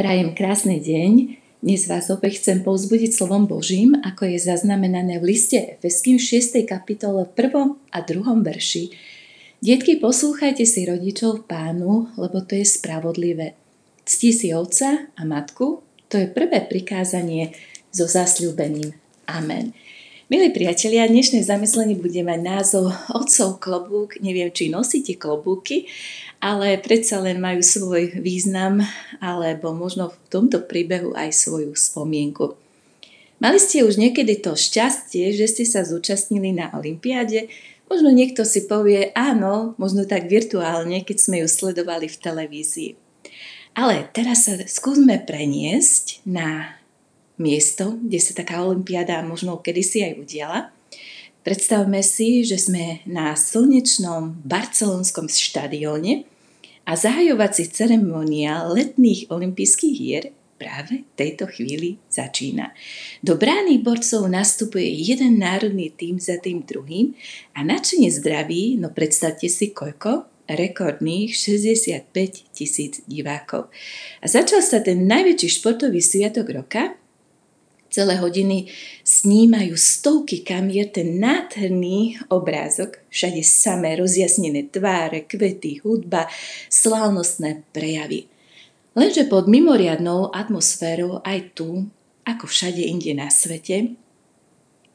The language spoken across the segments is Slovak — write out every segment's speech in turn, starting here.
Prajem krásny deň. Dnes vás opäť chcem povzbudiť slovom Božím, ako je zaznamenané v liste Efeským 6. kapitole 1. a 2. verši. Dietky, poslúchajte si rodičov pánu, lebo to je spravodlivé. Cti si otca a matku, to je prvé prikázanie so zasľúbením. Amen. Milí priatelia, dnešné zamyslenie bude mať názov Otcov klobúk. Neviem, či nosíte klobúky, ale predsa len majú svoj význam, alebo možno v tomto príbehu aj svoju spomienku. Mali ste už niekedy to šťastie, že ste sa zúčastnili na Olympiáde. Možno niekto si povie, áno, možno tak virtuálne, keď sme ju sledovali v televízii. Ale teraz sa skúsme preniesť na miesto, kde sa taká olimpiáda možno kedysi aj udiala. Predstavme si, že sme na slnečnom barcelonskom štadióne a zahajovací ceremoniál letných olympijských hier práve v tejto chvíli začína. Do brány borcov nastupuje jeden národný tým za tým druhým a načine zdraví, no predstavte si koľko, rekordných 65 tisíc divákov. A začal sa ten najväčší športový sviatok roka, celé hodiny snímajú stovky kamier ten nádherný obrázok, všade samé rozjasnené tváre, kvety, hudba, slávnostné prejavy. Lenže pod mimoriadnou atmosférou aj tu, ako všade inde na svete,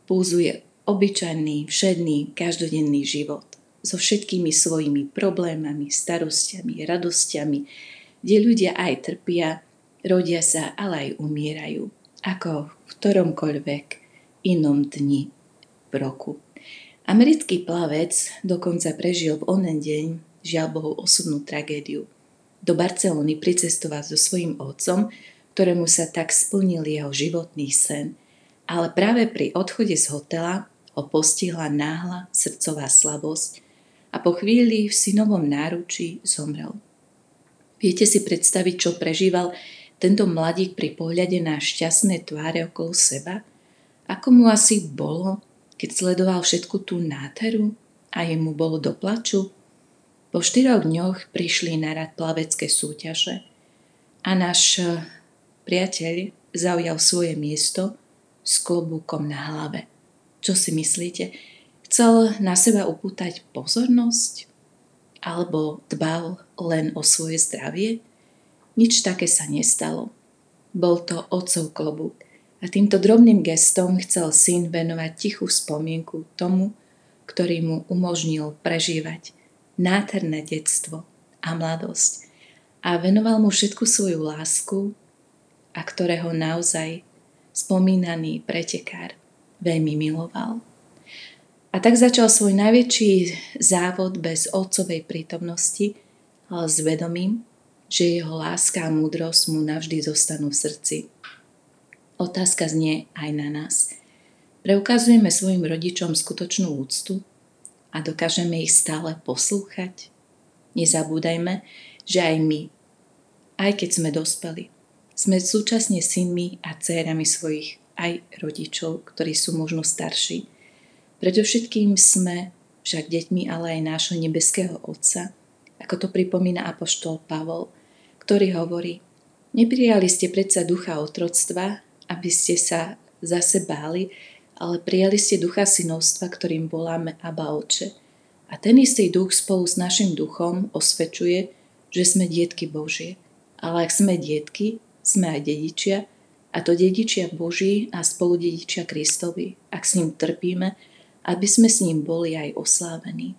púzuje obyčajný, všedný, každodenný život. So všetkými svojimi problémami, starostiami, radosťami, kde ľudia aj trpia, rodia sa, ale aj umierajú. Ako v ktoromkoľvek inom dni v roku. Americký plavec dokonca prežil v onen deň, žiaľ Bohu, osobnú tragédiu. Do Barcelony pricestoval so svojím otcom, ktorému sa tak splnil jeho životný sen, ale práve pri odchode z hotela ho postihla náhla srdcová slabosť a po chvíli v synovom náručí zomrel. Viete si predstaviť, čo prežíval tento mladík pri pohľade na šťastné tváre okolo seba? Ako mu asi bolo, keď sledoval všetku tú nádheru a jemu bolo do plaču? Po štyroch dňoch prišli na rad plavecké súťaže a náš eh, priateľ zaujal svoje miesto s klobúkom na hlave. Čo si myslíte? Chcel na seba upútať pozornosť? Alebo dbal len o svoje zdravie? Nič také sa nestalo. Bol to otcov klobúk a týmto drobným gestom chcel syn venovať tichú spomienku tomu, ktorý mu umožnil prežívať nádherné detstvo a mladosť a venoval mu všetku svoju lásku a ktorého naozaj spomínaný pretekár veľmi miloval. A tak začal svoj najväčší závod bez otcovej prítomnosti, ale s vedomím, že jeho láska a múdrosť mu navždy zostanú v srdci. Otázka znie aj na nás. Preukazujeme svojim rodičom skutočnú úctu a dokážeme ich stále poslúchať? Nezabúdajme, že aj my, aj keď sme dospeli, sme súčasne synmi a dcérami svojich aj rodičov, ktorí sú možno starší. Predovšetkým sme však deťmi ale aj nášho nebeského Otca, ako to pripomína apoštol Pavol, ktorý hovorí, neprijali ste predsa ducha otroctva, aby ste sa zase báli, ale prijali ste ducha synovstva, ktorým voláme Abba Oče. A ten istý duch spolu s našim duchom osvedčuje, že sme dietky Božie. Ale ak sme dietky, sme aj dedičia, a to dedičia Boží a spolu dedičia Kristovi, ak s ním trpíme, aby sme s ním boli aj oslávení.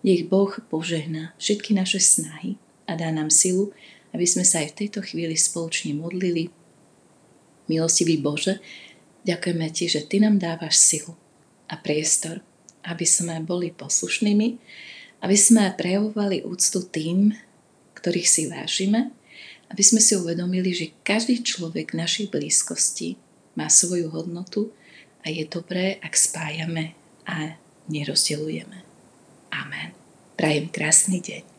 Nech Boh požehná všetky naše snahy a dá nám silu, aby sme sa aj v tejto chvíli spoločne modlili. Milostivý Bože, ďakujeme Ti, že Ty nám dávaš silu a priestor, aby sme boli poslušnými, aby sme prejavovali úctu tým, ktorých si vážime, aby sme si uvedomili, že každý človek v našej blízkosti má svoju hodnotu a je dobré, ak spájame a nerozdeľujeme. Amen. Prajem krásny deň.